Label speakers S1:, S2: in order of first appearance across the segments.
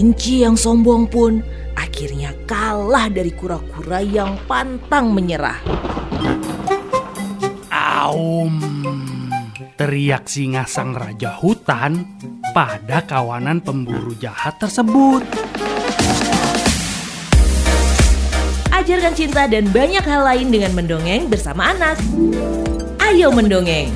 S1: Kelinci yang sombong pun akhirnya kalah dari kura-kura yang pantang menyerah.
S2: Aum, teriak singa sang raja hutan pada kawanan pemburu jahat tersebut.
S1: Ajarkan cinta dan banyak hal lain dengan mendongeng bersama anak. Ayo mendongeng.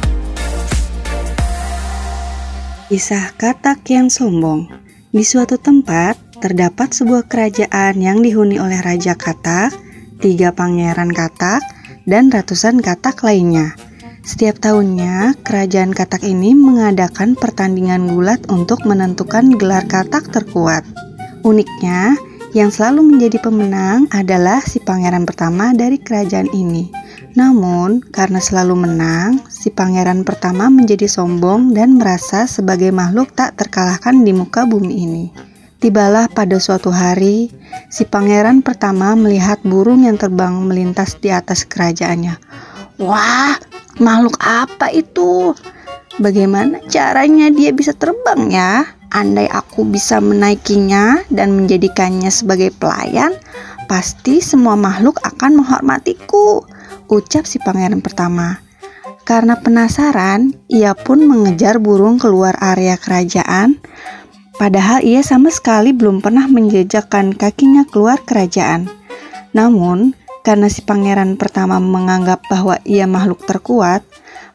S3: Kisah katak yang sombong. Di suatu tempat terdapat sebuah kerajaan yang dihuni oleh raja katak, tiga pangeran katak, dan ratusan katak lainnya. Setiap tahunnya, kerajaan katak ini mengadakan pertandingan gulat untuk menentukan gelar katak terkuat. Uniknya, yang selalu menjadi pemenang adalah si pangeran pertama dari kerajaan ini. Namun, karena selalu menang, si pangeran pertama menjadi sombong dan merasa sebagai makhluk tak terkalahkan di muka bumi ini. Tibalah pada suatu hari, si pangeran pertama melihat burung yang terbang melintas di atas kerajaannya. Wah, makhluk apa itu? Bagaimana caranya dia bisa terbang ya? Andai aku bisa menaikinya dan menjadikannya sebagai pelayan, pasti semua makhluk akan menghormatiku ucap si pangeran pertama. Karena penasaran, ia pun mengejar burung keluar area kerajaan, padahal ia sama sekali belum pernah menjejakkan kakinya keluar kerajaan. Namun, karena si pangeran pertama menganggap bahwa ia makhluk terkuat,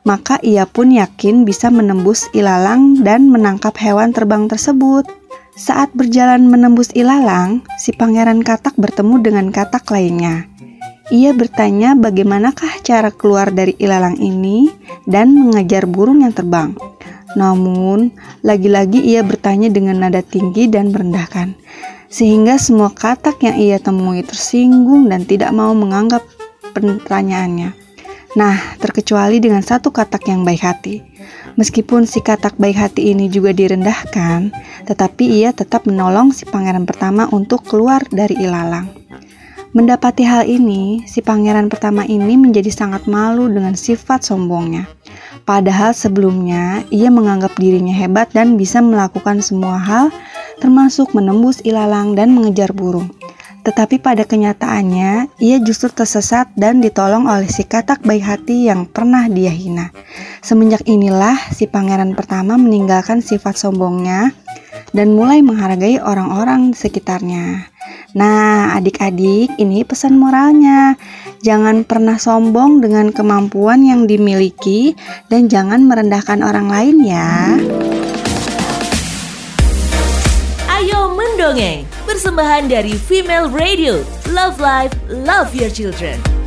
S3: maka ia pun yakin bisa menembus ilalang dan menangkap hewan terbang tersebut. Saat berjalan menembus ilalang, si pangeran katak bertemu dengan katak lainnya. Ia bertanya bagaimanakah cara keluar dari ilalang ini dan mengejar burung yang terbang. Namun, lagi-lagi ia bertanya dengan nada tinggi dan merendahkan, sehingga semua katak yang ia temui tersinggung dan tidak mau menganggap pertanyaannya. Nah, terkecuali dengan satu katak yang baik hati. Meskipun si katak baik hati ini juga direndahkan, tetapi ia tetap menolong si pangeran pertama untuk keluar dari ilalang. Mendapati hal ini, si pangeran pertama ini menjadi sangat malu dengan sifat sombongnya. Padahal sebelumnya ia menganggap dirinya hebat dan bisa melakukan semua hal, termasuk menembus ilalang dan mengejar burung. Tetapi pada kenyataannya, ia justru tersesat dan ditolong oleh si katak baik hati yang pernah dia hina. Semenjak inilah si pangeran pertama meninggalkan sifat sombongnya dan mulai menghargai orang-orang sekitarnya. Nah, adik-adik, ini pesan moralnya. Jangan pernah sombong dengan kemampuan yang dimiliki dan jangan merendahkan orang lain ya.
S1: Ayo mendongeng, persembahan dari Female Radio. Love Life, Love Your Children.